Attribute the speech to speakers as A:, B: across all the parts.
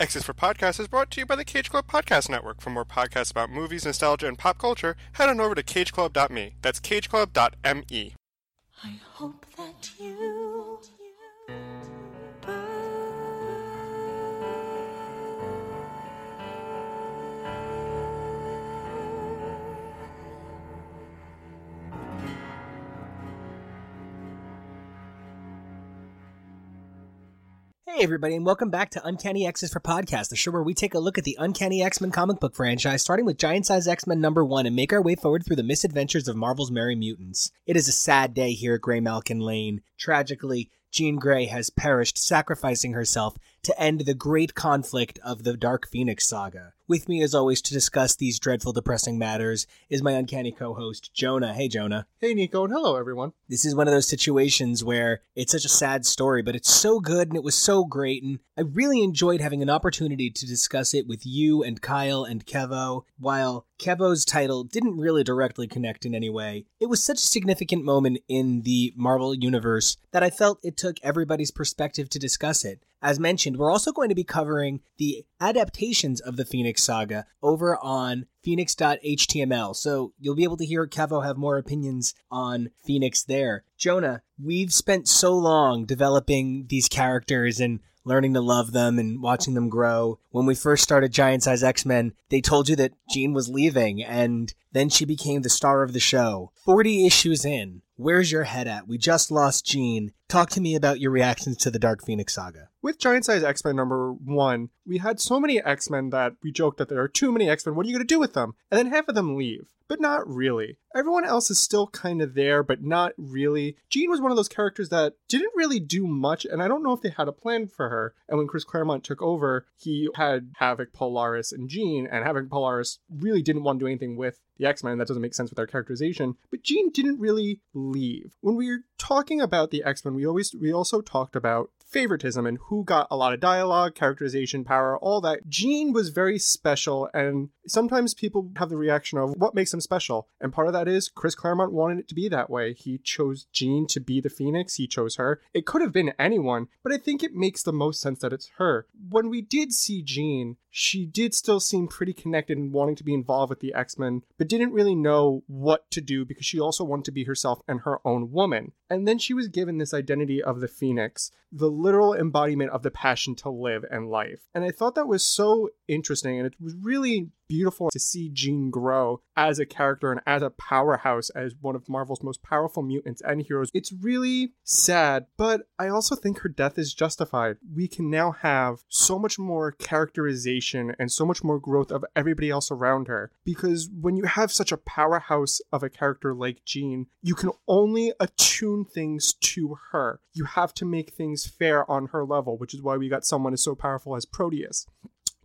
A: X's for Podcast is brought to you by the Cage Club Podcast Network. For more podcasts about movies, nostalgia, and pop culture, head on over to cageclub.me. That's cageclub.me.
B: I hope that you
C: Hey, everybody, and welcome back to Uncanny X's for Podcast, the show where we take a look at the Uncanny X Men comic book franchise, starting with Giant Size X Men number one, and make our way forward through the misadventures of Marvel's Merry Mutants. It is a sad day here at Graymalkin Lane. Tragically, Jean Grey has perished, sacrificing herself to end the great conflict of the Dark Phoenix saga. With me, as always, to discuss these dreadful, depressing matters is my uncanny co host, Jonah. Hey, Jonah.
A: Hey, Nico, and hello, everyone.
C: This is one of those situations where it's such a sad story, but it's so good and it was so great. And I really enjoyed having an opportunity to discuss it with you and Kyle and Kevo. While Kevo's title didn't really directly connect in any way, it was such a significant moment in the Marvel Universe that I felt it took everybody's perspective to discuss it. As mentioned, we're also going to be covering the adaptations of the Phoenix Saga over on phoenix.html. So you'll be able to hear Kevo have more opinions on Phoenix there. Jonah, we've spent so long developing these characters and learning to love them and watching them grow. When we first started Giant Size X Men, they told you that Jean was leaving, and then she became the star of the show. 40 issues in. Where's your head at? We just lost Jean. Talk to me about your reactions to the Dark Phoenix saga.
A: With Giant Size X Men number one, we had so many X Men that we joked that there are too many X Men. What are you going to do with them? And then half of them leave. But not really. Everyone else is still kind of there, but not really. Jean was one of those characters that didn't really do much, and I don't know if they had a plan for her. And when Chris Claremont took over, he had Havoc, Polaris, and Jean, and Havoc Polaris really didn't want to do anything with the X Men. That doesn't make sense with our characterization. But Jean didn't really leave. When we were talking about the X Men, we always we also talked about favoritism and who got a lot of dialogue, characterization, power, all that. Jean was very special, and sometimes people have the reaction of what makes him special. And part of that is Chris Claremont wanted it to be that way. He chose Jean to be the Phoenix, he chose her. It could have been anyone, but I think it makes the most sense that it's her. When we did see Jean, she did still seem pretty connected and wanting to be involved with the X Men, but didn't really know what to do because she also wanted to be herself and her own woman. And then she was given this identity of the Phoenix, the literal embodiment of the passion to live and life. And I thought that was so interesting, and it was really beautiful to see Jean grow as a character and as a powerhouse, as one of Marvel's most powerful mutants and heroes. It's really sad, but I also think her death is justified. We can now have so much more characterization and so much more growth of everybody else around her. Because when you have such a powerhouse of a character like Jean, you can only attune things to her. You have to make things fair on her level, which is why we got someone as so powerful as Proteus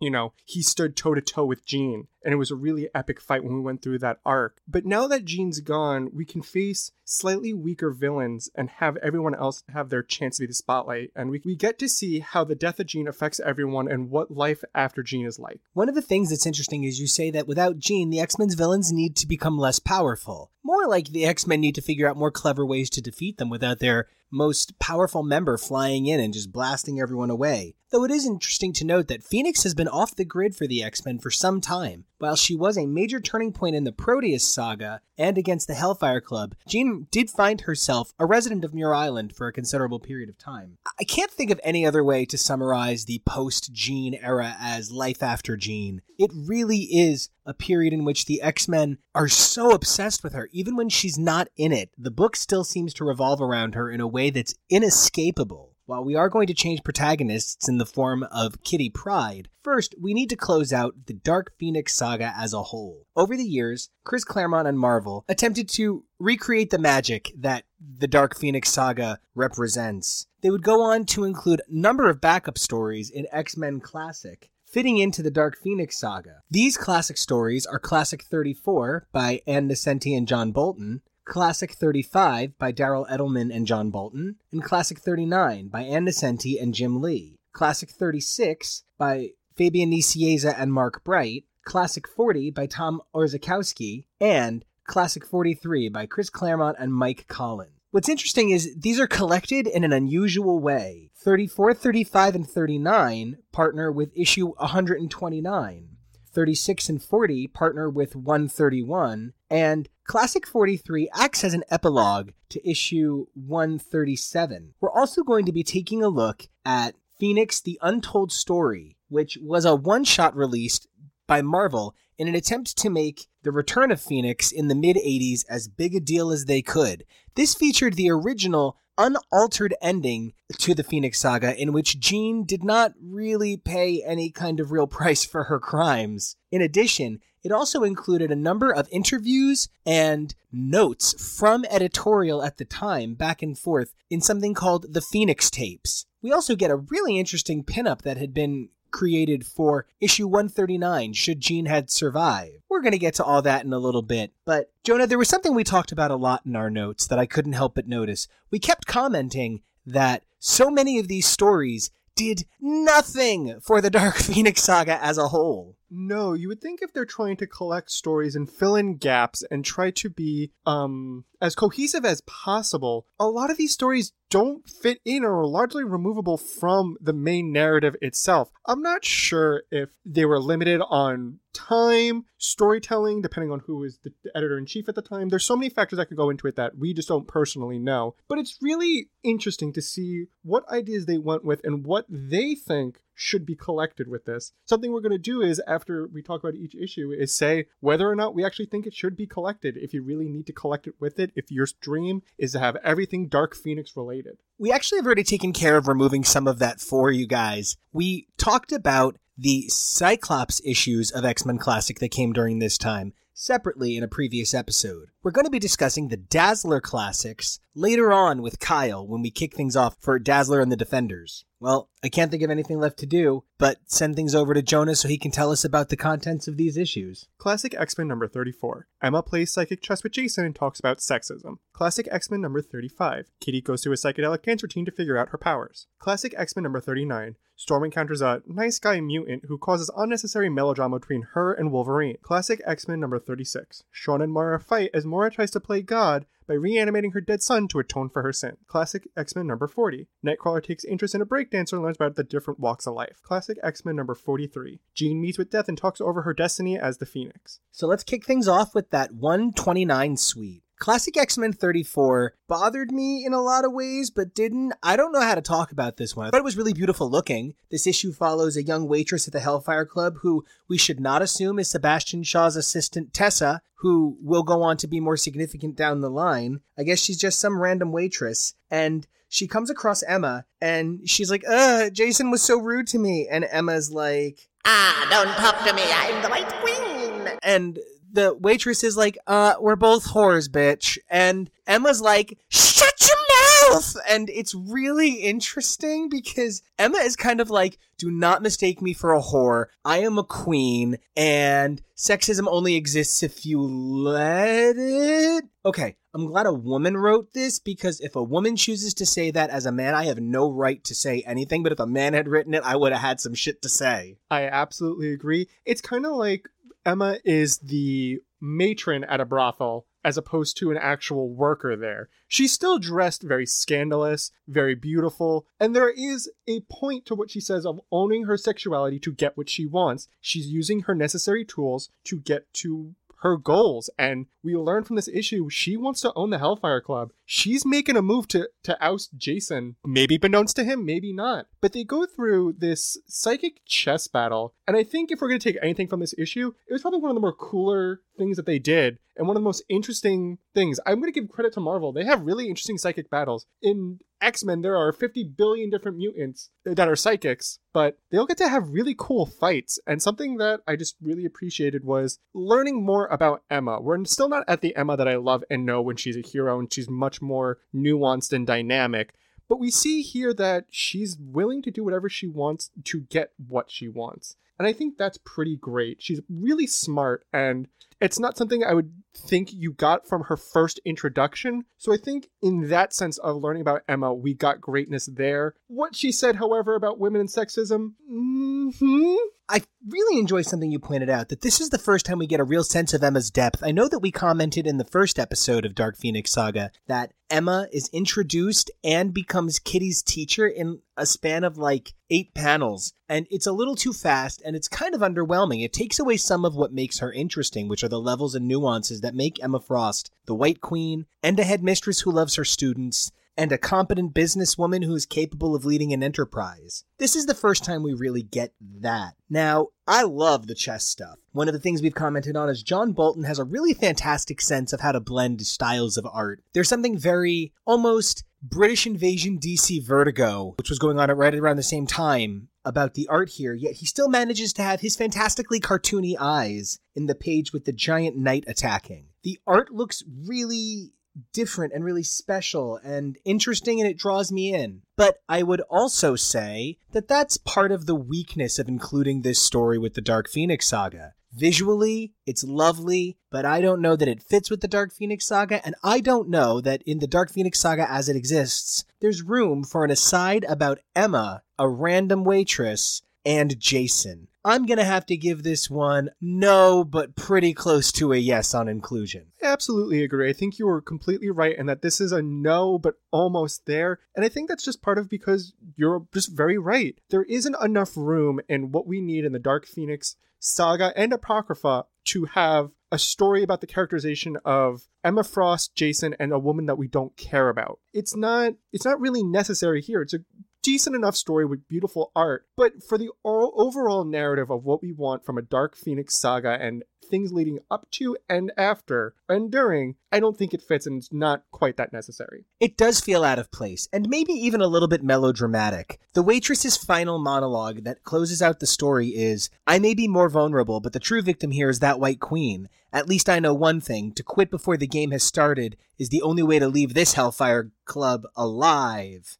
A: you know, he stood toe to toe with Jean. And it was a really epic fight when we went through that arc. But now that Jean's gone, we can face slightly weaker villains and have everyone else have their chance to be the spotlight. And we, we get to see how the death of Jean affects everyone and what life after Jean is like.
C: One of the things that's interesting is you say that without Jean, the X Men's villains need to become less powerful. More like the X Men need to figure out more clever ways to defeat them without their most powerful member flying in and just blasting everyone away. Though it is interesting to note that Phoenix has been off the grid for the X Men for some time. While she was a major turning point in the Proteus saga and against the Hellfire Club, Jean did find herself a resident of Muir Island for a considerable period of time. I can't think of any other way to summarize the post Jean era as life after Jean. It really is a period in which the X Men are so obsessed with her, even when she's not in it. The book still seems to revolve around her in a way that's inescapable. While we are going to change protagonists in the form of Kitty Pryde, first we need to close out the Dark Phoenix saga as a whole. Over the years, Chris Claremont and Marvel attempted to recreate the magic that the Dark Phoenix saga represents. They would go on to include a number of backup stories in X Men Classic, fitting into the Dark Phoenix saga. These classic stories are Classic 34 by Ann Nocenti and John Bolton, Classic 35 by Daryl Edelman and John Bolton, and Classic 39 by Ann Nocenti and Jim Lee, Classic 36 by Fabian Nicieza and Mark Bright, Classic 40 by Tom Orzechowski, and Classic 43 by Chris Claremont and Mike Collins. What's interesting is these are collected in an unusual way. 34, 35, and 39 partner with issue 129. 36 and 40 partner with 131, and Classic 43 acts as an epilogue to issue 137. We're also going to be taking a look at Phoenix The Untold Story, which was a one shot released by Marvel in an attempt to make the return of Phoenix in the mid 80s as big a deal as they could. This featured the original unaltered ending to the Phoenix saga in which Jean did not really pay any kind of real price for her crimes. In addition, it also included a number of interviews and notes from editorial at the time back and forth in something called the Phoenix Tapes. We also get a really interesting pinup that had been created for issue 139 should Jean had survived. We're going to get to all that in a little bit. But Jonah, there was something we talked about a lot in our notes that I couldn't help but notice. We kept commenting that so many of these stories did nothing for the Dark Phoenix saga as a whole.
A: No, you would think if they're trying to collect stories and fill in gaps and try to be um as cohesive as possible, a lot of these stories don't fit in or are largely removable from the main narrative itself. I'm not sure if they were limited on time, storytelling, depending on who is the editor in chief at the time. There's so many factors that could go into it that we just don't personally know. But it's really interesting to see what ideas they went with and what they think should be collected with this. Something we're going to do is after we talk about each issue is say whether or not we actually think it should be collected. If you really need to collect it with it, if your dream is to have everything Dark Phoenix related.
C: We actually have already taken care of removing some of that for you guys. We talked about the Cyclops issues of X Men Classic that came during this time separately in a previous episode. We're going to be discussing the Dazzler classics later on with Kyle when we kick things off for Dazzler and the Defenders. Well, I can't think of anything left to do but send things over to Jonas so he can tell us about the contents of these issues.
A: Classic X Men number 34. Emma plays psychic chess with Jason and talks about sexism. Classic X Men number 35. Kitty goes to a psychedelic dance routine to figure out her powers. Classic X Men number 39. Storm encounters a nice guy mutant who causes unnecessary melodrama between her and Wolverine. Classic X Men number 36. Sean and Mara fight as Mara tries to play God by reanimating her dead son to atone for her sin. Classic X Men number 40. Nightcrawler takes interest in a breakdancer and learns about the different walks of life. Classic X Men number 43. Jean meets with Death and talks over her destiny as the Phoenix.
C: So let's kick things off with that 129 suite. Classic X Men 34 bothered me in a lot of ways, but didn't. I don't know how to talk about this one. but it was really beautiful looking. This issue follows a young waitress at the Hellfire Club who we should not assume is Sebastian Shaw's assistant Tessa, who will go on to be more significant down the line. I guess she's just some random waitress. And she comes across Emma and she's like, uh, Jason was so rude to me. And Emma's like,
B: Ah, don't talk to me. I'm the White Queen.
C: and the waitress is like, uh, we're both whores, bitch. And Emma's like, shut your mouth! And it's really interesting because Emma is kind of like, do not mistake me for a whore. I am a queen, and sexism only exists if you let it. Okay, I'm glad a woman wrote this because if a woman chooses to say that as a man, I have no right to say anything. But if a man had written it, I would have had some shit to say.
A: I absolutely agree. It's kind of like Emma is the matron at a brothel as opposed to an actual worker there. She's still dressed very scandalous, very beautiful, and there is a point to what she says of owning her sexuality to get what she wants. She's using her necessary tools to get to her goals. And we learn from this issue she wants to own the hellfire club. She's making a move to to oust jason. Maybe beknownst to him maybe not. But they go through this psychic chess battle. And i think if we're going to take anything from this issue it was probably one of the more cooler things that they did and one of the most interesting things. I'm going to give credit to marvel. They have really interesting psychic battles. In X-Men, there are 50 billion different mutants that are psychics, but they all get to have really cool fights. And something that I just really appreciated was learning more about Emma. We're still not at the Emma that I love and know when she's a hero, and she's much more nuanced and dynamic. But we see here that she's willing to do whatever she wants to get what she wants. And I think that's pretty great. She's really smart and it's not something I would think you got from her first introduction. So I think in that sense of learning about Emma, we got greatness there. What she said, however, about women and sexism, hmm
C: I really enjoy something you pointed out that this is the first time we get a real sense of Emma's depth. I know that we commented in the first episode of Dark Phoenix Saga that Emma is introduced and becomes Kitty's teacher in a span of like eight panels. And it's a little too fast and it's kind of underwhelming. It takes away some of what makes her interesting, which are the levels and nuances that make Emma Frost the White Queen and a headmistress who loves her students and a competent businesswoman who is capable of leading an enterprise. This is the first time we really get that. Now, I love the chess stuff. One of the things we've commented on is John Bolton has a really fantastic sense of how to blend styles of art. There's something very almost British Invasion DC Vertigo, which was going on right around the same time about the art here, yet he still manages to have his fantastically cartoony eyes in the page with the giant knight attacking. The art looks really different and really special and interesting and it draws me in. But I would also say that that's part of the weakness of including this story with the Dark Phoenix saga. Visually, it's lovely, but I don't know that it fits with the Dark Phoenix saga, and I don't know that in the Dark Phoenix saga as it exists, there's room for an aside about Emma, a random waitress, and Jason. I'm going to have to give this one no, but pretty close to a yes on inclusion.
A: I absolutely agree. I think you were completely right in that this is a no, but almost there. And I think that's just part of because you're just very right. There isn't enough room in what we need in the Dark Phoenix saga and Apocrypha to have a story about the characterization of Emma Frost, Jason, and a woman that we don't care about. It's not it's not really necessary here. It's a decent enough story with beautiful art, but for the overall narrative of what we want from a Dark Phoenix saga and things leading up to and after and during, I don't think it fits and it's not quite that necessary.
C: It does feel out of place, and maybe even a little bit melodramatic. The waitress's final monologue that closes out the story is I may be more vulnerable, but the true victim here is that white queen. At least I know one thing to quit before the game has started is the only way to leave this Hellfire Club alive.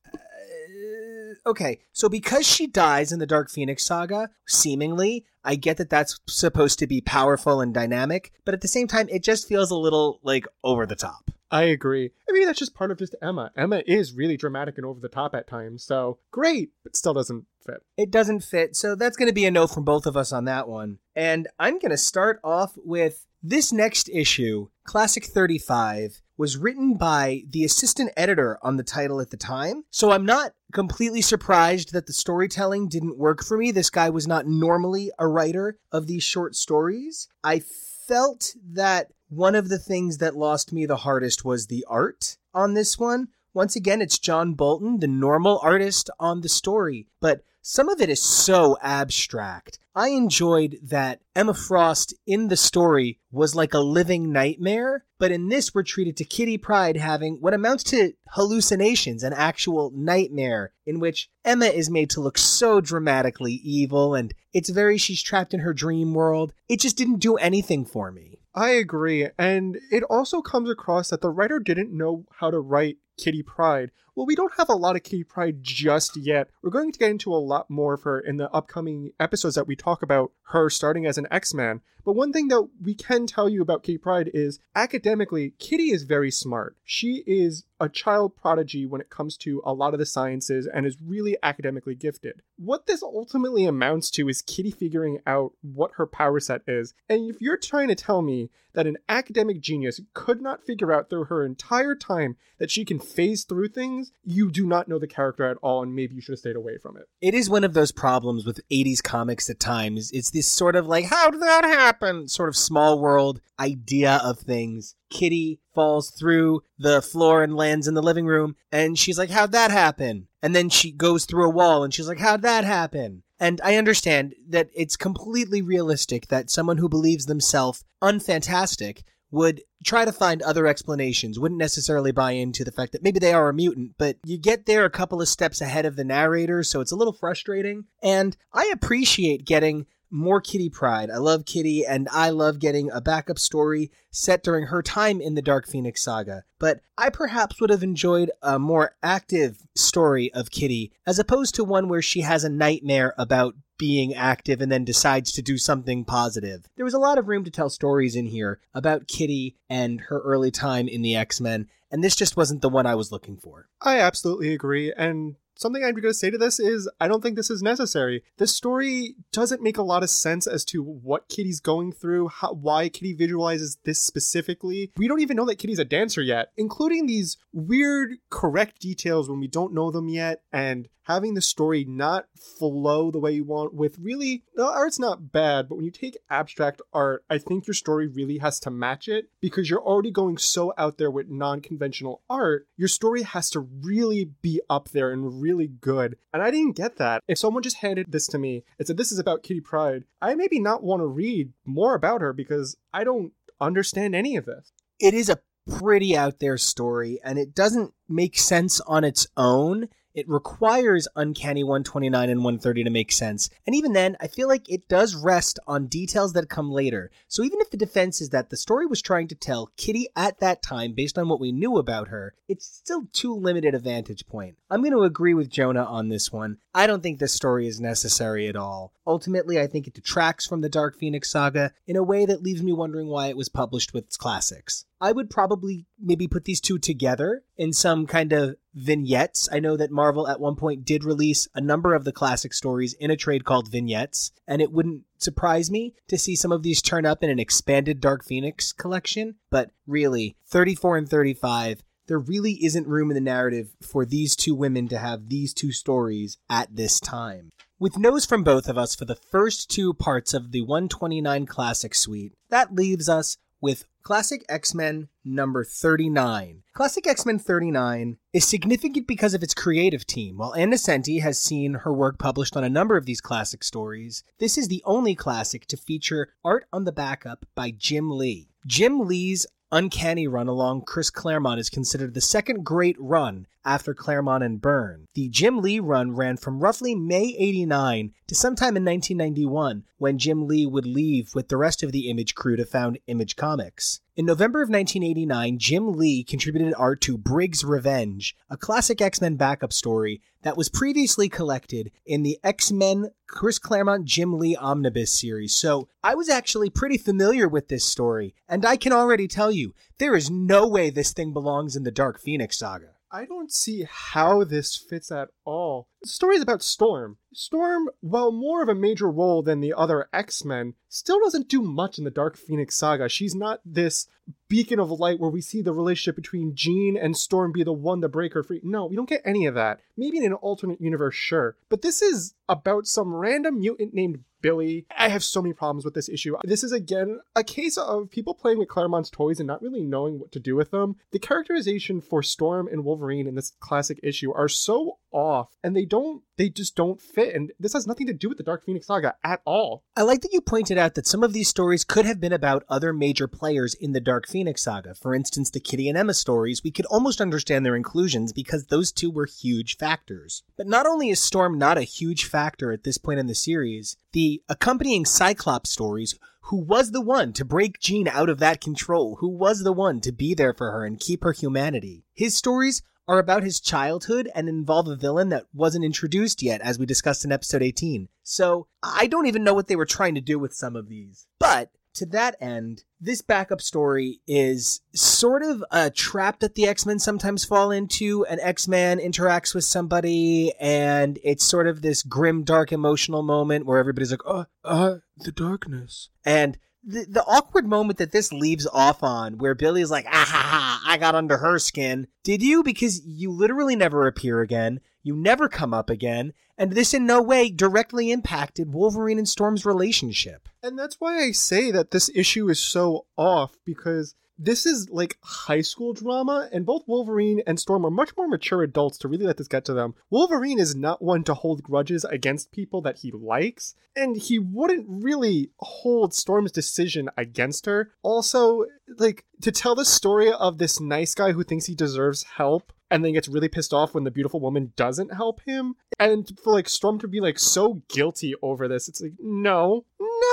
C: Okay, so because she dies in the Dark Phoenix saga, seemingly, I get that that's supposed to be powerful and dynamic, but at the same time, it just feels a little like over the top.
A: I agree. I mean, that's just part of just Emma. Emma is really dramatic and over the top at times, so great, but still doesn't fit.
C: It doesn't fit, so that's going to be a no from both of us on that one. And I'm going to start off with this next issue, Classic 35, was written by the assistant editor on the title at the time. So I'm not completely surprised that the storytelling didn't work for me. This guy was not normally a writer of these short stories. I felt that one of the things that lost me the hardest was the art on this one. Once again, it's John Bolton, the normal artist on the story, but some of it is so abstract. I enjoyed that Emma Frost in the story was like a living nightmare, but in this we're treated to Kitty Pryde having what amounts to hallucinations, an actual nightmare in which Emma is made to look so dramatically evil and it's very she's trapped in her dream world. It just didn't do anything for me.
A: I agree. And it also comes across that the writer didn't know how to write Kitty Pryde. Well, we don't have a lot of Kitty Pryde just yet. We're going to get into a lot more of her in the upcoming episodes that we talk about her starting as an X-Man. But one thing that we can tell you about Kitty Pryde is academically, Kitty is very smart. She is a child prodigy when it comes to a lot of the sciences and is really academically gifted. What this ultimately amounts to is Kitty figuring out what her power set is. And if you're trying to tell me that an academic genius could not figure out through her entire time that she can phase through things, you do not know the character at all, and maybe you should have stayed away from it.
C: It is one of those problems with 80s comics at times. It's this sort of like, how did that happen? Sort of small world idea of things. Kitty falls through the floor and lands in the living room, and she's like, how'd that happen? And then she goes through a wall, and she's like, how'd that happen? And I understand that it's completely realistic that someone who believes themselves unfantastic would try to find other explanations, wouldn't necessarily buy into the fact that maybe they are a mutant, but you get there a couple of steps ahead of the narrator, so it's a little frustrating. And I appreciate getting more Kitty Pryde. I love Kitty, and I love getting a backup story set during her time in the Dark Phoenix saga. But I perhaps would have enjoyed a more active story of Kitty, as opposed to one where she has a nightmare about being active and then decides to do something positive. There was a lot of room to tell stories in here about Kitty and her early time in the X Men, and this just wasn't the one I was looking for.
A: I absolutely agree. And something I'm going to say to this is I don't think this is necessary. This story doesn't make a lot of sense as to what Kitty's going through, how, why Kitty visualizes this specifically. We don't even know that Kitty's a dancer yet, including these weird, correct details when we don't know them yet, and having the story not flow the way you want with really the art's not bad but when you take abstract art i think your story really has to match it because you're already going so out there with non-conventional art your story has to really be up there and really good and i didn't get that if someone just handed this to me and said this is about kitty pryde i maybe not want to read more about her because i don't understand any of this
C: It is a pretty out there story, and it doesn't make sense on its own. It requires Uncanny 129 and 130 to make sense. And even then, I feel like it does rest on details that come later. So even if the defense is that the story was trying to tell Kitty at that time based on what we knew about her, it's still too limited a vantage point. I'm going to agree with Jonah on this one. I don't think this story is necessary at all. Ultimately, I think it detracts from the Dark Phoenix saga in a way that leaves me wondering why it was published with its classics. I would probably maybe put these two together in some kind of vignettes. I know that Marvel at one point did release a number of the classic stories in a trade called Vignettes, and it wouldn't surprise me to see some of these turn up in an expanded Dark Phoenix collection. But really, 34 and 35, there really isn't room in the narrative for these two women to have these two stories at this time. With no's from both of us for the first two parts of the 129 Classic Suite, that leaves us with Classic X Men number 39. Classic X Men 39 is significant because of its creative team. While Ann Nocenti has seen her work published on a number of these classic stories, this is the only classic to feature art on the backup by Jim Lee. Jim Lee's Uncanny run along Chris Claremont is considered the second great run after Claremont and Byrne. The Jim Lee run ran from roughly May 89 to sometime in 1991 when Jim Lee would leave with the rest of the Image crew to found Image Comics. In November of 1989, Jim Lee contributed art to Briggs Revenge, a classic X Men backup story that was previously collected in the X Men Chris Claremont Jim Lee Omnibus series. So I was actually pretty familiar with this story, and I can already tell you there is no way this thing belongs in the Dark Phoenix saga.
A: I don't see how this fits at all. The story is about Storm. Storm, while more of a major role than the other X Men, still doesn't do much in the Dark Phoenix saga. She's not this beacon of light where we see the relationship between Jean and Storm be the one to break her free. No, we don't get any of that. Maybe in an alternate universe, sure. But this is about some random mutant named Billy. I have so many problems with this issue. This is again a case of people playing with Claremont's toys and not really knowing what to do with them. The characterization for Storm and Wolverine in this classic issue are so off and they don't they just don't fit and this has nothing to do with the Dark Phoenix saga at all.
C: I like that you pointed out that some of these stories could have been about other major players in the Dark Phoenix saga. For instance, the Kitty and Emma stories, we could almost understand their inclusions because those two were huge factors. But not only is Storm not a huge factor at this point in the series, the accompanying Cyclops stories who was the one to break Jean out of that control, who was the one to be there for her and keep her humanity. His stories are about his childhood and involve a villain that wasn't introduced yet, as we discussed in episode 18. So I don't even know what they were trying to do with some of these. But to that end, this backup story is sort of a trap that the X Men sometimes fall into. An X Man interacts with somebody, and it's sort of this grim, dark, emotional moment where everybody's like, oh, uh, the darkness. And the, the awkward moment that this leaves off on, where Billy's like, ah ha ha, I got under her skin. Did you? Because you literally never appear again. You never come up again. And this in no way directly impacted Wolverine and Storm's relationship.
A: And that's why I say that this issue is so off because this is like high school drama, and both Wolverine and Storm are much more mature adults to really let this get to them. Wolverine is not one to hold grudges against people that he likes, and he wouldn't really hold Storm's decision against her. Also, like, to tell the story of this nice guy who thinks he deserves help and then gets really pissed off when the beautiful woman doesn't help him and for like storm to be like so guilty over this it's like no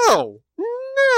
A: no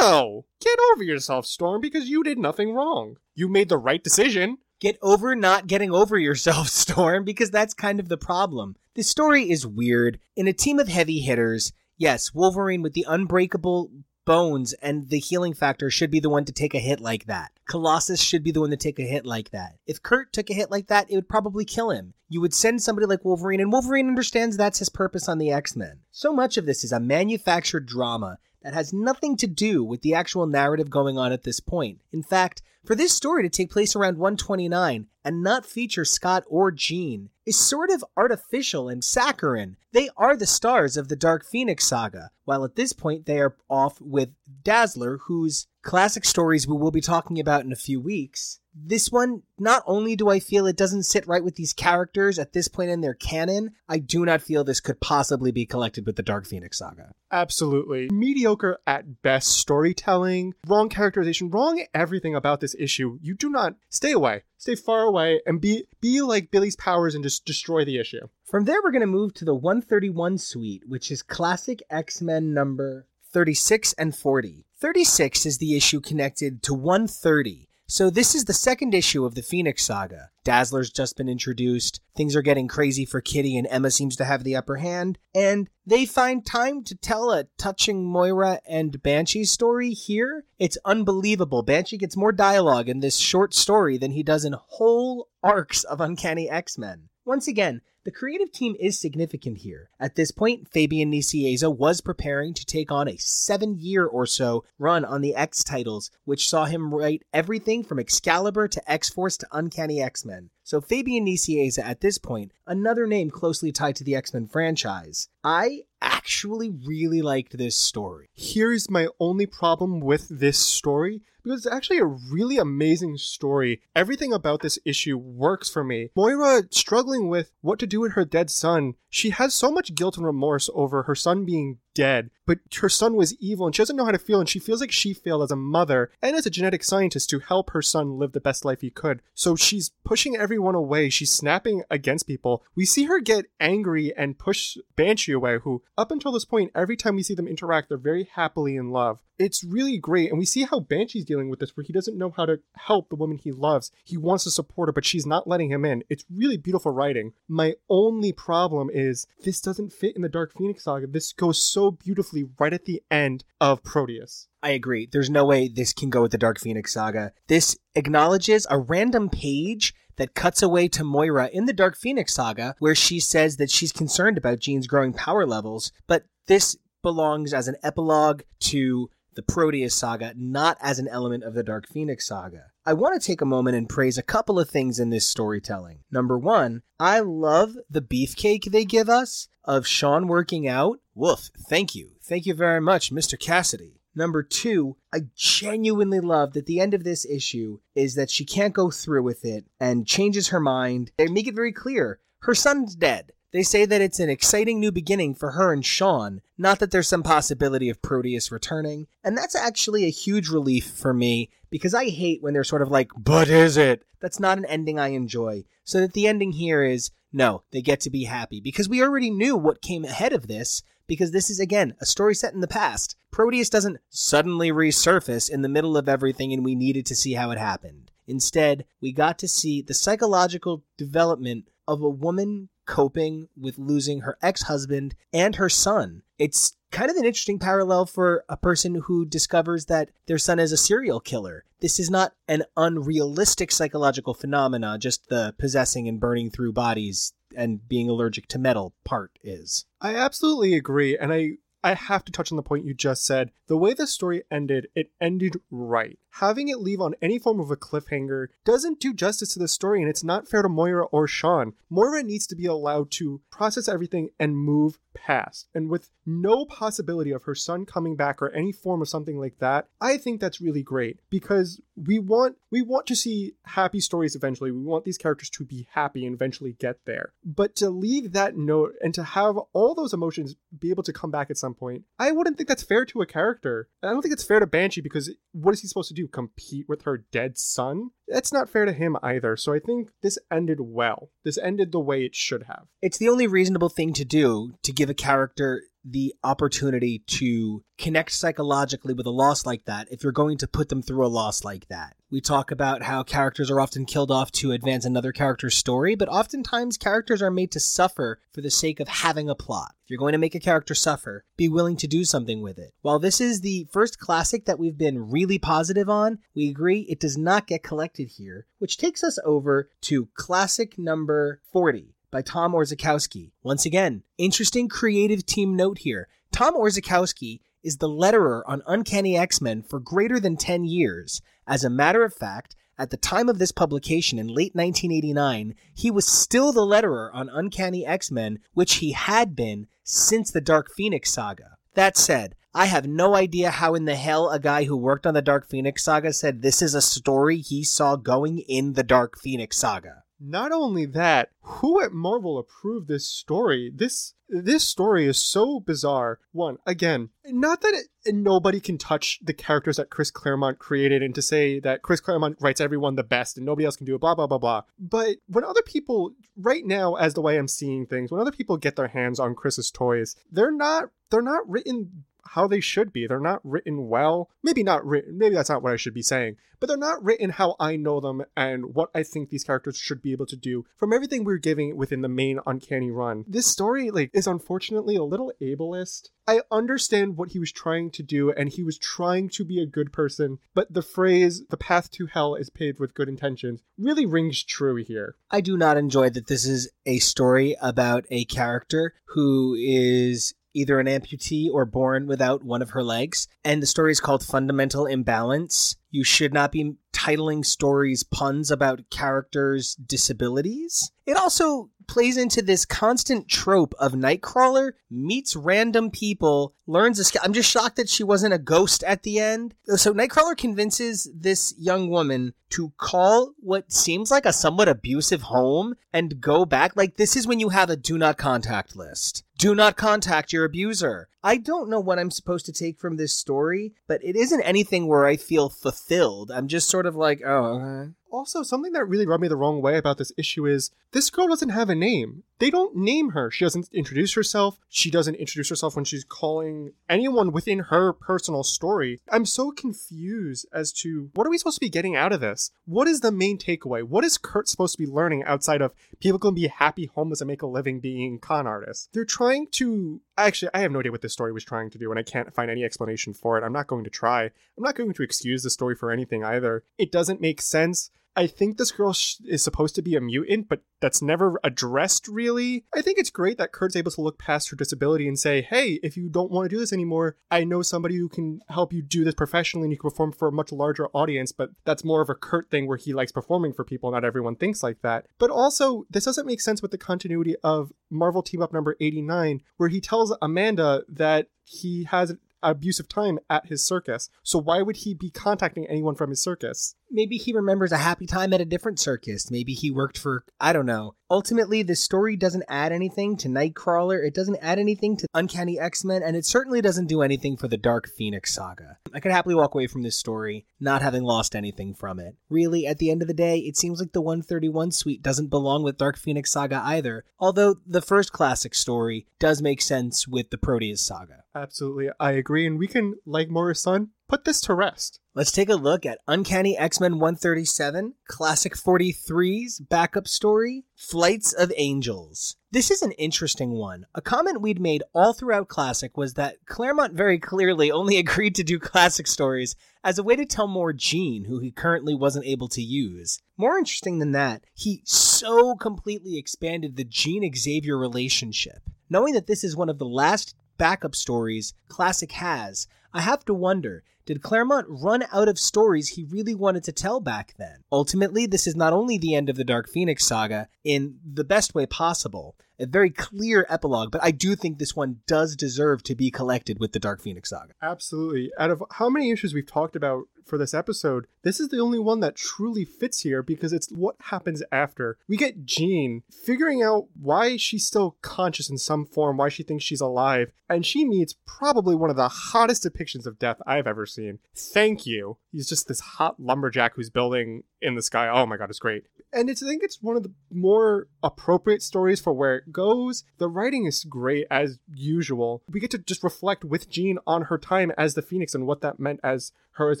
A: no get over yourself storm because you did nothing wrong you made the right decision
C: Get over not getting over yourself, Storm, because that's kind of the problem. This story is weird. In a team of heavy hitters, yes, Wolverine with the unbreakable Bones and the healing factor should be the one to take a hit like that. Colossus should be the one to take a hit like that. If Kurt took a hit like that, it would probably kill him. You would send somebody like Wolverine, and Wolverine understands that's his purpose on the X Men. So much of this is a manufactured drama that has nothing to do with the actual narrative going on at this point. In fact, for this story to take place around 129 and not feature Scott or Jean is sort of artificial and saccharine. They are the stars of the Dark Phoenix saga, while at this point they are off with Dazzler, whose classic stories we will be talking about in a few weeks. This one, not only do I feel it doesn't sit right with these characters at this point in their canon, I do not feel this could possibly be collected with the Dark Phoenix saga.
A: Absolutely. Mediocre at best storytelling, wrong characterization, wrong everything about this issue. You do not stay away. Stay far away and be be like Billy's powers and just destroy the issue.
C: From there, we're going to move to the 131 suite, which is classic X Men number 36 and 40. 36 is the issue connected to 130. So this is the second issue of the Phoenix saga. Dazzler's just been introduced. Things are getting crazy for Kitty and Emma seems to have the upper hand. And they find time to tell a touching Moira and Banshee story here. It's unbelievable. Banshee gets more dialogue in this short story than he does in whole arcs of Uncanny X-Men. Once again, the creative team is significant here. At this point, Fabian Nicieza was preparing to take on a seven year or so run on the X titles, which saw him write everything from Excalibur to X Force to Uncanny X Men. So Fabian Nicieza at this point, another name closely tied to the X Men franchise. I actually really liked this story.
A: Here's my only problem with this story because it's actually a really amazing story. Everything about this issue works for me. Moira struggling with what to do with her dead son. She has so much guilt and remorse over her son being dead, but her son was evil and she doesn't know how to feel and she feels like she failed as a mother and as a genetic scientist to help her son live the best life he could. So she's pushing everyone away. She's snapping against people. We see her get angry and push Banshee away, who up until this point, every time we see them interact, they're very happily in love. It's really great. And we see how Banshee's dealing with this, where he doesn't know how to help the woman he loves. He wants to support her, but she's not letting him in. It's really beautiful writing. My only problem is this doesn't fit in the Dark Phoenix saga. This goes so beautifully right at the end of Proteus.
C: I agree. There's no way this can go with the Dark Phoenix saga. This acknowledges a random page that cuts away to Moira in the Dark Phoenix saga, where she says that she's concerned about Jean's growing power levels, but this belongs as an epilogue to the Proteus saga, not as an element of the Dark Phoenix saga. I want to take a moment and praise a couple of things in this storytelling. Number one, I love the beefcake they give us of Sean working out. Woof, thank you. Thank you very much, Mr. Cassidy. Number two, I genuinely love that the end of this issue is that she can't go through with it and changes her mind. They make it very clear her son's dead. They say that it's an exciting new beginning for her and Sean, not that there's some possibility of Proteus returning. And that's actually a huge relief for me because I hate when they're sort of like, but is it? That's not an ending I enjoy. So that the ending here is no, they get to be happy because we already knew what came ahead of this because this is again a story set in the past. Proteus doesn't suddenly resurface in the middle of everything and we needed to see how it happened. Instead, we got to see the psychological development of a woman coping with losing her ex husband and her son. It's kind of an interesting parallel for a person who discovers that their son is a serial killer. This is not an unrealistic psychological phenomena, just the possessing and burning through bodies and being allergic to metal part is.
A: I absolutely agree, and I I have to touch on the point you just said. The way the story ended, it ended right. Having it leave on any form of a cliffhanger doesn't do justice to the story, and it's not fair to Moira or Sean. Moira needs to be allowed to process everything and move past. And with no possibility of her son coming back or any form of something like that, I think that's really great because we want we want to see happy stories eventually. We want these characters to be happy and eventually get there. But to leave that note and to have all those emotions be able to come back at some point, I wouldn't think that's fair to a character. I don't think it's fair to Banshee because what is he supposed to do? To compete with her dead son? That's not fair to him either. So I think this ended well. This ended the way it should have.
C: It's the only reasonable thing to do to give a character the opportunity to connect psychologically with a loss like that if you're going to put them through a loss like that. We talk about how characters are often killed off to advance another character's story, but oftentimes characters are made to suffer for the sake of having a plot. If you're going to make a character suffer, be willing to do something with it. While this is the first classic that we've been really positive on, we agree it does not get collected here, which takes us over to classic number 40 by Tom Orzechowski. Once again, interesting creative team note here. Tom Orzechowski is the letterer on Uncanny X-Men for greater than 10 years. As a matter of fact, at the time of this publication in late 1989, he was still the letterer on Uncanny X-Men, which he had been since the Dark Phoenix saga. That said, I have no idea how in the hell a guy who worked on the Dark Phoenix saga said this is a story he saw going in the Dark Phoenix saga.
A: Not only that, who at Marvel approved this story? This this story is so bizarre. One, again, not that it, nobody can touch the characters that Chris Claremont created and to say that Chris Claremont writes everyone the best and nobody else can do it, blah, blah, blah, blah. But when other people, right now, as the way I'm seeing things, when other people get their hands on Chris's toys, they're not, they're not written how they should be. They're not written well. Maybe not written. Maybe that's not what I should be saying. But they're not written how I know them and what I think these characters should be able to do from everything we're giving within the main Uncanny run. This story, like, is unfortunately a little ableist. I understand what he was trying to do, and he was trying to be a good person, but the phrase, the path to hell is paved with good intentions, really rings true here.
C: I do not enjoy that this is a story about a character who is either an amputee or born without one of her legs. And the story is called Fundamental Imbalance. You should not be titling stories puns about characters' disabilities. It also plays into this constant trope of Nightcrawler meets random people, learns a skill. I'm just shocked that she wasn't a ghost at the end. So Nightcrawler convinces this young woman to call what seems like a somewhat abusive home and go back. Like this is when you have a do not contact list. Do not contact your abuser. I don't know what I'm supposed to take from this story, but it isn't anything where I feel fulfilled. I'm just sort of like, oh.
A: Also, something that really rubbed me the wrong way about this issue is this girl doesn't have a name. They don't name her. She doesn't introduce herself. She doesn't introduce herself when she's calling anyone within her personal story. I'm so confused as to what are we supposed to be getting out of this? What is the main takeaway? What is Kurt supposed to be learning outside of people can be happy, homeless, and make a living being con artists? They're trying to. Actually, I have no idea what this story was trying to do, and I can't find any explanation for it. I'm not going to try. I'm not going to excuse the story for anything either. It doesn't make sense. I think this girl sh- is supposed to be a mutant, but that's never addressed really. I think it's great that Kurt's able to look past her disability and say, hey, if you don't want to do this anymore, I know somebody who can help you do this professionally and you can perform for a much larger audience, but that's more of a Kurt thing where he likes performing for people. Not everyone thinks like that. But also, this doesn't make sense with the continuity of Marvel Team Up number 89, where he tells Amanda that he has abusive time at his circus. So why would he be contacting anyone from his circus?
C: Maybe he remembers a happy time at a different circus. Maybe he worked for, I don't know. Ultimately, this story doesn't add anything to Nightcrawler. It doesn't add anything to Uncanny X Men, and it certainly doesn't do anything for the Dark Phoenix saga. I could happily walk away from this story not having lost anything from it. Really, at the end of the day, it seems like the 131 suite doesn't belong with Dark Phoenix saga either, although the first classic story does make sense with the Proteus saga.
A: Absolutely, I agree, and we can, like Moira's son, put this to rest.
C: Let's take a look at Uncanny X Men 137, Classic 43's backup story, Flights of Angels. This is an interesting one. A comment we'd made all throughout Classic was that Claremont very clearly only agreed to do Classic stories as a way to tell more Jean, who he currently wasn't able to use. More interesting than that, he so completely expanded the Jean Xavier relationship. Knowing that this is one of the last backup stories Classic has, I have to wonder did Claremont run out of stories he really wanted to tell back then? Ultimately, this is not only the end of the Dark Phoenix saga in the best way possible, a very clear epilogue, but I do think this one does deserve to be collected with the Dark Phoenix saga.
A: Absolutely. Out of how many issues we've talked about for this episode, this is the only one that truly fits here because it's what happens after. We get Jean figuring out why she's still conscious in some form, why she thinks she's alive, and she meets probably one of the hottest depictions of death I've ever seen. Thank you. He's just this hot lumberjack who's building in the sky. Oh my god, it's great. and it's, I think it's one of the more appropriate stories for where it goes. The writing is great as usual. We get to just reflect with Jean on her time as the Phoenix and what that meant as her as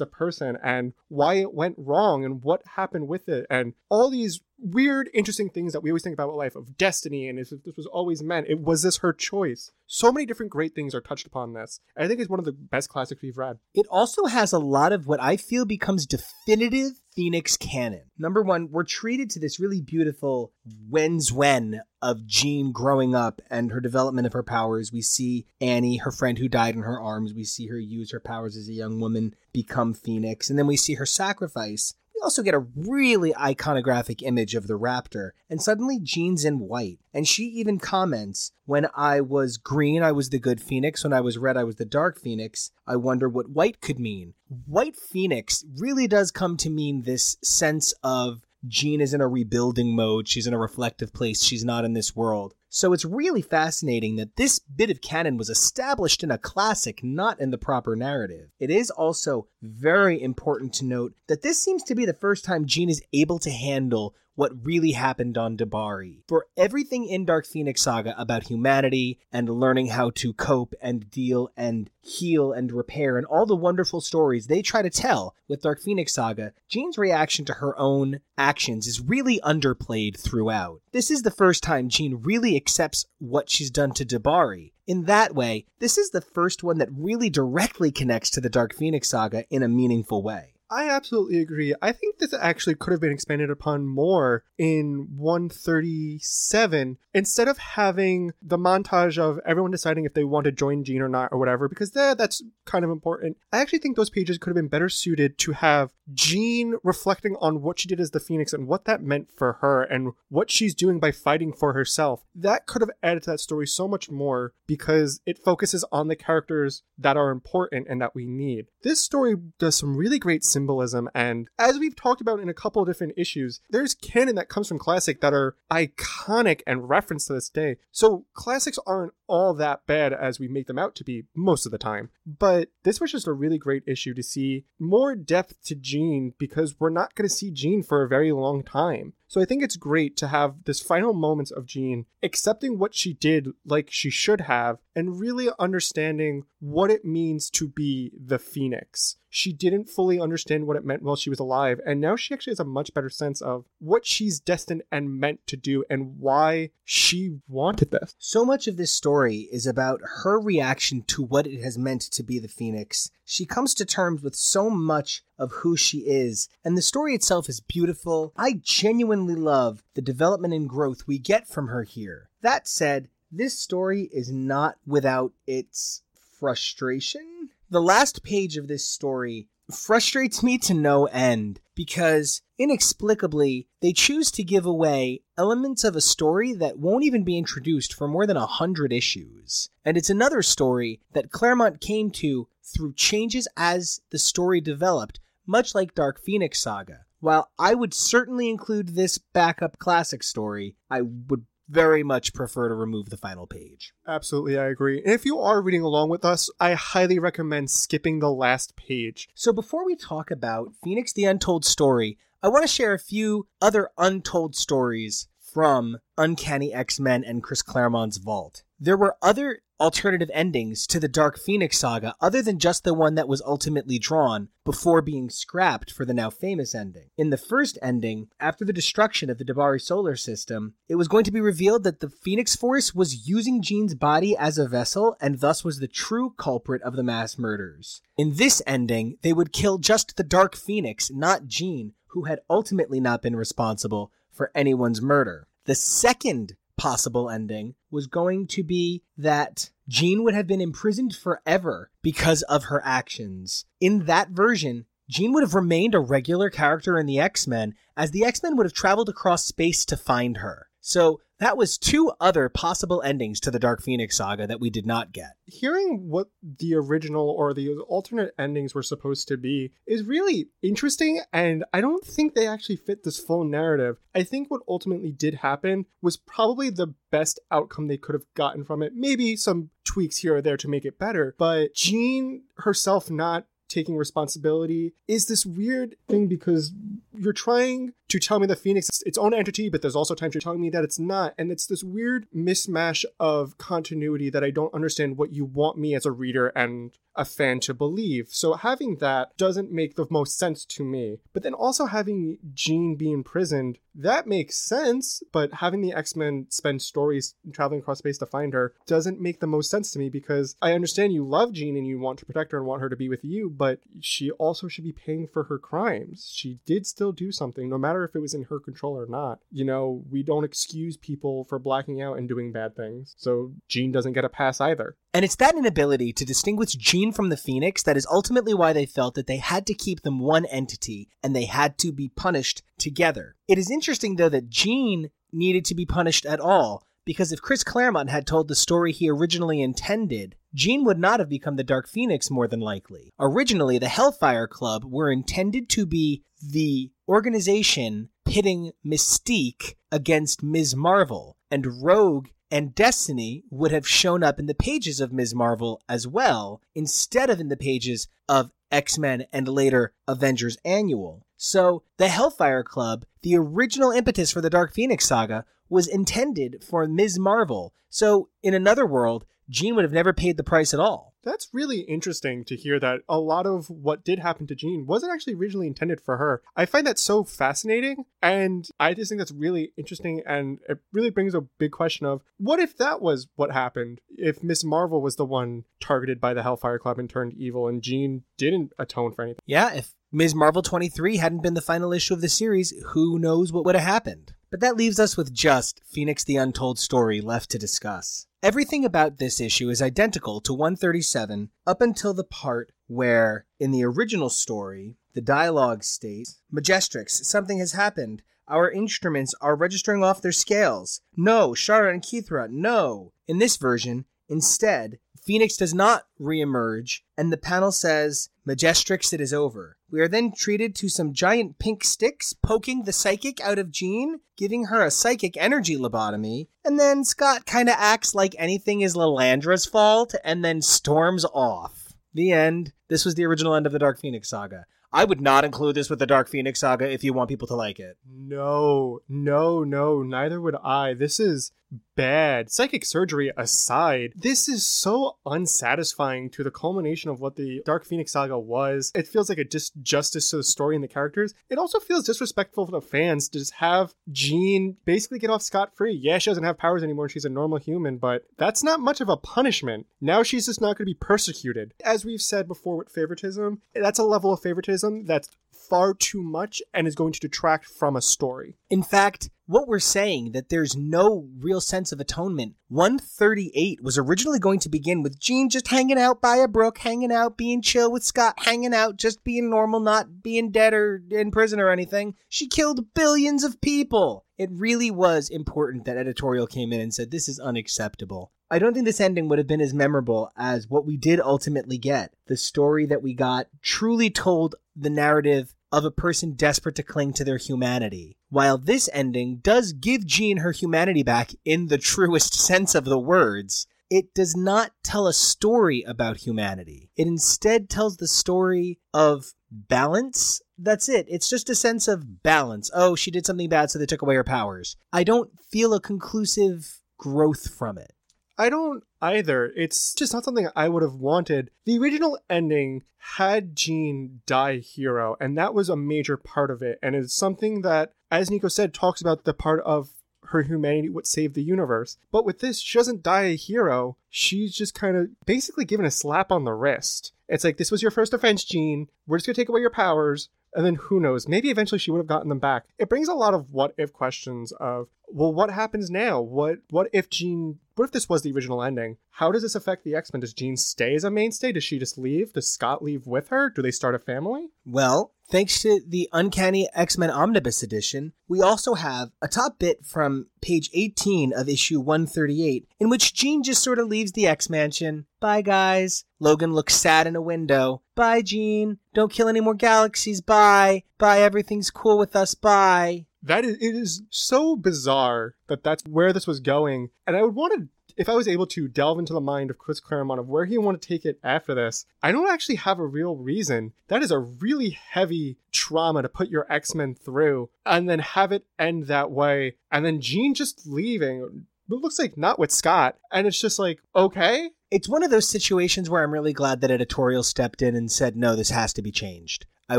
A: a person and why it went wrong and what happened with it and all these weird, interesting things that we always think about life of destiny and if this was always meant, it was this her choice. So many different great things are touched upon this. I think it's one of the best classics we've read.
C: It also has a lot of what I feel becomes definitive Phoenix canon. Number one, we're treated to this really beautiful when's when of Jean growing up and her development of her powers. We see Annie, her friend who died in her arms. We see her use her powers as a young woman, become Phoenix. And then we see her sacrifice we also get a really iconographic image of the raptor, and suddenly Jean's in white. And she even comments, When I was green, I was the good phoenix. When I was red, I was the dark phoenix. I wonder what white could mean. White phoenix really does come to mean this sense of Jean is in a rebuilding mode. She's in a reflective place. She's not in this world. So it's really fascinating that this bit of canon was established in a classic, not in the proper narrative. It is also very important to note that this seems to be the first time Jean is able to handle what really happened on D'Bari. For everything in Dark Phoenix Saga about humanity and learning how to cope and deal and heal and repair and all the wonderful stories they try to tell with Dark Phoenix Saga, Jean's reaction to her own actions is really underplayed throughout. This is the first time Jean really accepts what she's done to D'Bari. In that way, this is the first one that really directly connects to the Dark Phoenix Saga in a meaningful way.
A: I absolutely agree. I think this actually could have been expanded upon more in 137 instead of having the montage of everyone deciding if they want to join Jean or not or whatever, because that, that's kind of important. I actually think those pages could have been better suited to have Jean reflecting on what she did as the Phoenix and what that meant for her and what she's doing by fighting for herself. That could have added to that story so much more because it focuses on the characters that are important and that we need. This story does some really great symbolism, and as we've talked about in a couple of different issues, there's canon that comes from Classic that are iconic and referenced to this day. So classics aren't all that bad as we make them out to be most of the time. But this was just a really great issue to see more depth to Jean because we're not going to see Jean for a very long time. So I think it's great to have this final moments of Jean accepting what she did like she should have and really understanding what it means to be the Phoenix. She didn't fully understand what it meant while she was alive, and now she actually has a much better sense of what she's destined and meant to do and why she wanted this.
C: So much of this story is about her reaction to what it has meant to be the Phoenix. She comes to terms with so much of who she is, and the story itself is beautiful. I genuinely love the development and growth we get from her here. That said, this story is not without its frustration. The last page of this story frustrates me to no end because inexplicably they choose to give away elements of a story that won't even be introduced for more than a hundred issues. And it's another story that Claremont came to through changes as the story developed, much like Dark Phoenix Saga. While I would certainly include this backup classic story, I would very much prefer to remove the final page.
A: Absolutely, I agree. And if you are reading along with us, I highly recommend skipping the last page.
C: So before we talk about Phoenix the Untold Story, I want to share a few other untold stories from Uncanny X Men and Chris Claremont's vault. There were other alternative endings to the Dark Phoenix saga other than just the one that was ultimately drawn before being scrapped for the now famous ending. In the first ending, after the destruction of the D'Bari solar system, it was going to be revealed that the Phoenix Force was using Jean's body as a vessel and thus was the true culprit of the mass murders. In this ending, they would kill just the Dark Phoenix, not Jean, who had ultimately not been responsible for anyone's murder. The second possible ending was going to be that Jean would have been imprisoned forever because of her actions. In that version, Jean would have remained a regular character in the X Men, as the X Men would have traveled across space to find her. So that was two other possible endings to the Dark Phoenix saga that we did not get.
A: Hearing what the original or the alternate endings were supposed to be is really interesting, and I don't think they actually fit this full narrative. I think what ultimately did happen was probably the best outcome they could have gotten from it. Maybe some tweaks here or there to make it better, but Jean herself not taking responsibility is this weird thing because you're trying to tell me the Phoenix is its own entity, but there's also times you're telling me that it's not. And it's this weird mismatch of continuity that I don't understand what you want me as a reader and a fan to believe. So having that doesn't make the most sense to me. But then also having Jean be imprisoned, that makes sense. But having the X Men spend stories traveling across space to find her doesn't make the most sense to me because I understand you love Jean and you want to protect her and want her to be with you, but she also should be paying for her crimes. She did still do something, no matter if it was in her control or not. You know, we don't excuse people for blacking out and doing bad things. So Jean doesn't get a pass either.
C: And it's that inability to distinguish Jean from the Phoenix that is ultimately why they felt that they had to keep them one entity and they had to be punished together. It is interesting, though, that Jean needed to be punished at all, because if Chris Claremont had told the story he originally intended, Jean would not have become the Dark Phoenix more than likely. Originally, the Hellfire Club were intended to be the organization pitting Mystique against Ms. Marvel, and Rogue and Destiny would have shown up in the pages of Ms. Marvel as well, instead of in the pages of X Men and later Avengers Annual. So, the Hellfire Club, the original impetus for the Dark Phoenix saga, was intended for Ms. Marvel. So, in another world, Jean would have never paid the price at all.
A: That's really interesting to hear that a lot of what did happen to Jean wasn't actually originally intended for her. I find that so fascinating, and I just think that's really interesting, and it really brings a big question of what if that was what happened? If Miss Marvel was the one targeted by the Hellfire Club and turned evil, and Jean didn't atone for anything?
C: Yeah, if Ms. Marvel 23 hadn't been the final issue of the series, who knows what would have happened? But that leaves us with just Phoenix the Untold Story left to discuss. Everything about this issue is identical to 137 up until the part where, in the original story, the dialogue states Majestrix, something has happened. Our instruments are registering off their scales. No, Sharra and K'ythri, no. In this version, instead, Phoenix does not reemerge, and the panel says, Majestrix, it is over. We are then treated to some giant pink sticks poking the psychic out of Jean, giving her a psychic energy lobotomy, and then Scott kinda acts like anything is Lilandra's fault and then storms off. The end. This was the original end of the Dark Phoenix saga. I would not include this with the Dark Phoenix saga if you want people to like it.
A: No, no, no, neither would I. This is bad. Psychic surgery aside, this is so unsatisfying to the culmination of what the Dark Phoenix saga was. It feels like a disjustice to the story and the characters. It also feels disrespectful for the fans to just have Jean basically get off scot free. Yeah, she doesn't have powers anymore. She's a normal human, but that's not much of a punishment. Now she's just not going to be persecuted. As we've said before with favoritism, that's a level of favoritism that's far too much and is going to detract from a story.
C: In fact, what we're saying that there's no real sense of atonement. 138 was originally going to begin with Jean just hanging out by a brook, hanging out, being chill with Scott, hanging out, just being normal, not being dead or in prison or anything. She killed billions of people. It really was important that editorial came in and said this is unacceptable. I don't think this ending would have been as memorable as what we did ultimately get. The story that we got truly told the narrative of a person desperate to cling to their humanity. While this ending does give Jean her humanity back in the truest sense of the words, it does not tell a story about humanity. It instead tells the story of balance. That's it. It's just a sense of balance. Oh, she did something bad, so they took away her powers. I don't feel a conclusive growth from it.
A: I don't either. It's just not something I would have wanted. The original ending had Jean die hero, and that was a major part of it. And it's something that, as Nico said, talks about the part of her humanity what saved the universe. But with this, she doesn't die a hero. She's just kind of basically given a slap on the wrist. It's like, this was your first offense, Jean. We're just going to take away your powers. And then who knows? Maybe eventually she would have gotten them back. It brings a lot of what if questions of, well, what happens now? What what if Jean what if this was the original ending? How does this affect the X-Men? Does Jean stay as a mainstay? Does she just leave? Does Scott leave with her? Do they start a family?
C: Well, thanks to the Uncanny X Men Omnibus Edition, we also have a top bit from page 18 of issue 138, in which Jean just sort of leaves the X Mansion. Bye, guys. Logan looks sad in a window. Bye, Jean. Don't kill any more galaxies. Bye. Bye, everything's cool with us. Bye.
A: That is, it is so bizarre that that's where this was going. And I would want to if I was able to delve into the mind of Chris Claremont of where he wanted to take it after this, I don't actually have a real reason. That is a really heavy trauma to put your X Men through and then have it end that way. And then Jean just leaving. It looks like not with Scott. And it's just like, okay.
C: It's one of those situations where I'm really glad that editorial stepped in and said, no, this has to be changed. I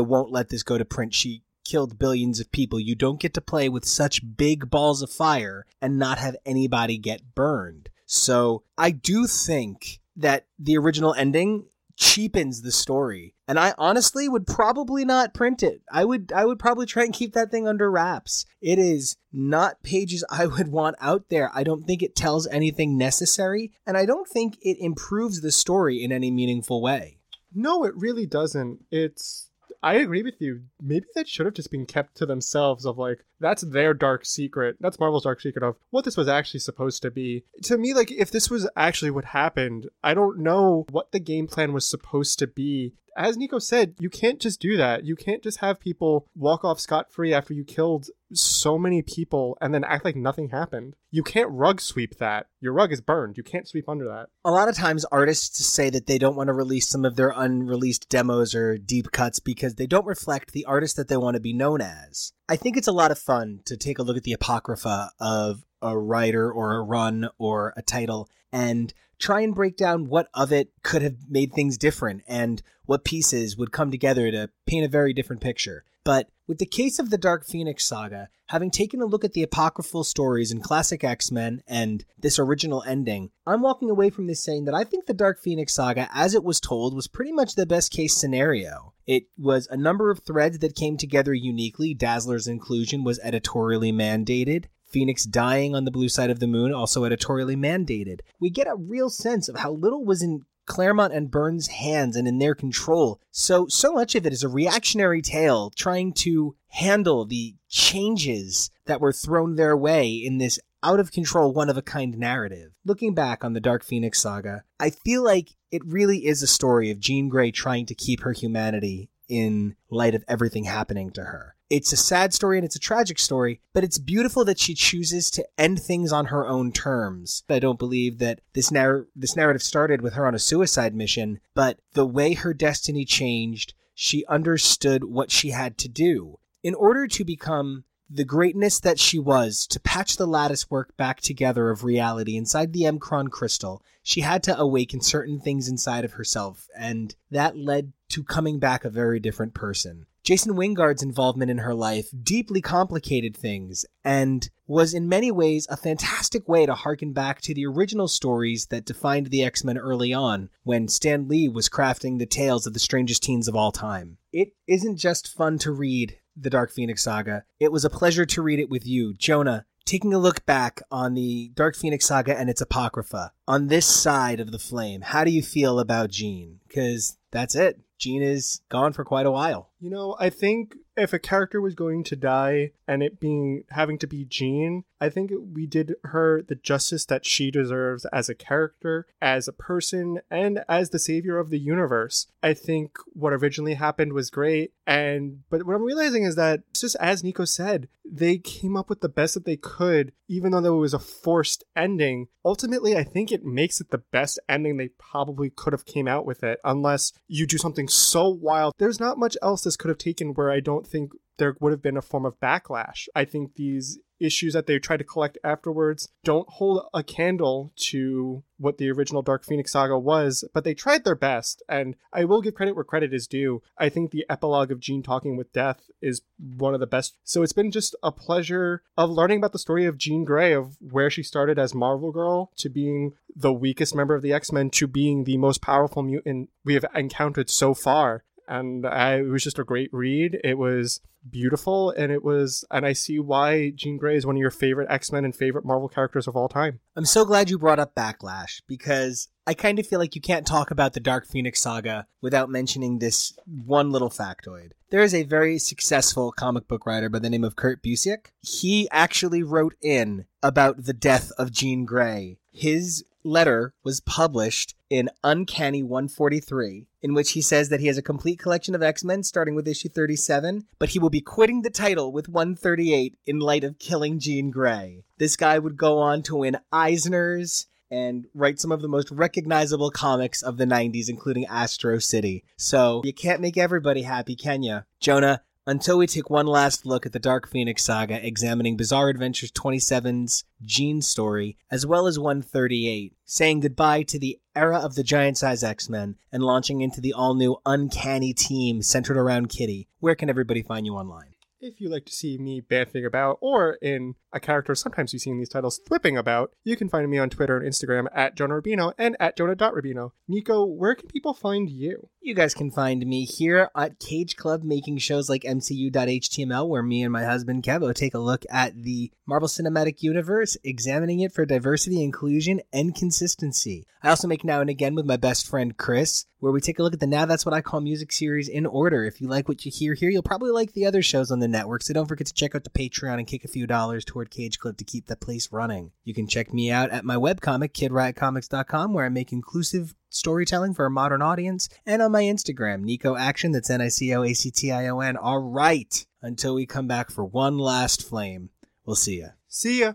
C: won't let this go to print. She killed billions of people. You don't get to play with such big balls of fire and not have anybody get burned. So I do think that the original ending cheapens the story. And I honestly would probably not print it. I would I would probably try and keep that thing under wraps. It is not pages I would want out there. I don't think it tells anything necessary, and I don't think it improves the story in any meaningful way.
A: No, it really doesn't. It's I agree with you. Maybe that should have just been kept to themselves of like that's their dark secret. That's Marvel's dark secret of what this was actually supposed to be. To me like if this was actually what happened, I don't know what the game plan was supposed to be as Nico said, you can't just do that. You can't just have people walk off scot free after you killed so many people and then act like nothing happened. You can't rug sweep that. Your rug is burned. You can't sweep under that.
C: A lot of times, artists say that they don't want to release some of their unreleased demos or deep cuts because they don't reflect the artist that they want to be known as. I think it's a lot of fun to take a look at the apocrypha of a writer or a run or a title and try and break down what of it could have made things different and what pieces would come together to paint a very different picture. But with the case of the Dark Phoenix saga, having taken a look at the apocryphal stories in classic X Men and this original ending, I'm walking away from this saying that I think the Dark Phoenix saga, as it was told, was pretty much the best case scenario. It was a number of threads that came together uniquely. Dazzler's inclusion was editorially mandated. Phoenix dying on the blue side of the moon, also editorially mandated. We get a real sense of how little was in Claremont and Byrne's hands and in their control. So, so much of it is a reactionary tale trying to handle the changes that were thrown their way in this out of control, one of a kind narrative. Looking back on the Dark Phoenix saga, I feel like it really is a story of Jean Grey trying to keep her humanity in light of everything happening to her. It's a sad story and it's a tragic story, but it's beautiful that she chooses to end things on her own terms. I don't believe that this narr- this narrative started with her on a suicide mission, but the way her destiny changed, she understood what she had to do in order to become the greatness that she was to patch the lattice work back together of reality inside the M'Kraan crystal, she had to awaken certain things inside of herself, and that led to coming back a very different person. Jason Wyngarde's involvement in her life deeply complicated things and was in many ways a fantastic way to harken back to the original stories that defined the X-Men early on when Stan Lee was crafting the tales of the strangest teens of all time. It isn't just fun to read the Dark Phoenix saga. It was a pleasure to read it with you, Jonah. Taking a look back on the Dark Phoenix saga and its apocrypha, on this side of the flame, how do you feel about Jean? Because that's it. Jean is gone for quite a while.
A: You know, I think if a character was going to die and it being having to be Jean, I think we did her the justice that she deserves as a character, as a person, and as the savior of the universe. I think what originally happened was great, and but what I'm realizing is that just as Nico said, they came up with the best that they could, even though there was a forced ending. Ultimately, I think it makes it the best ending they probably could have came out with it, unless you do something so wild. There's not much else this could have taken where I don't think there would have been a form of backlash. I think these issues that they try to collect afterwards don't hold a candle to what the original Dark Phoenix saga was, but they tried their best, and I will give credit where credit is due. I think the epilogue of Jean talking with Death is one of the best. So it's been just a pleasure of learning about the story of Jean Grey, of where she started as Marvel Girl to being the weakest member of the X Men to being the most powerful mutant we have encountered so far and I, it was just a great read. It was beautiful, and it was, and I see why Jean Grey is one of your favorite X Men and favorite Marvel characters of all time.
C: I'm so glad you brought up Backlash because I kind of feel like you can't talk about the Dark Phoenix saga without mentioning this one little factoid. There is a very successful comic book writer by the name of Kurt Busiek. He actually wrote in about the death of Jean Grey. His letter was published in Uncanny 143, in which he says that he has a complete collection of X Men starting with issue 37, but he will be quitting the title with 138 in light of killing Jean Grey. This guy would go on to win Eisner's and write some of the most recognizable comics of the 90s, including Astro City. So you can't make everybody happy, can you? Jonah, until we take one last look at the Dark Phoenix saga, examining Bizarre Adventures 27's Jean story, as well as 138, saying goodbye to the era of the giant size X Men and launching into the all new Uncanny team centered around Kitty. Where can everybody find you online?
A: If you like to see me banting about, or in a character sometimes you see in these titles flipping about, you can find me on Twitter and Instagram at Jonah Rubino and at Jonah.Rubino. Nico, where can people find you?
C: You guys can find me here at Cage Club making shows like MCU.html, where me and my husband Kevo take a look at the Marvel Cinematic Universe, examining it for diversity, inclusion, and consistency. I also make Now and Again with my best friend Chris, where we take a look at the Now That's What I Call Music series in order. If you like what you hear here, you'll probably like the other shows on the network, so don't forget to check out the Patreon and kick a few dollars toward Cage Club to keep the place running. You can check me out at my webcomic, kidriotcomics.com, where I make inclusive storytelling for a modern audience, and on my Instagram, Nico Action, that's N I C O A C T I O N. All right, until we come back for one last flame, we'll see ya.
A: See ya.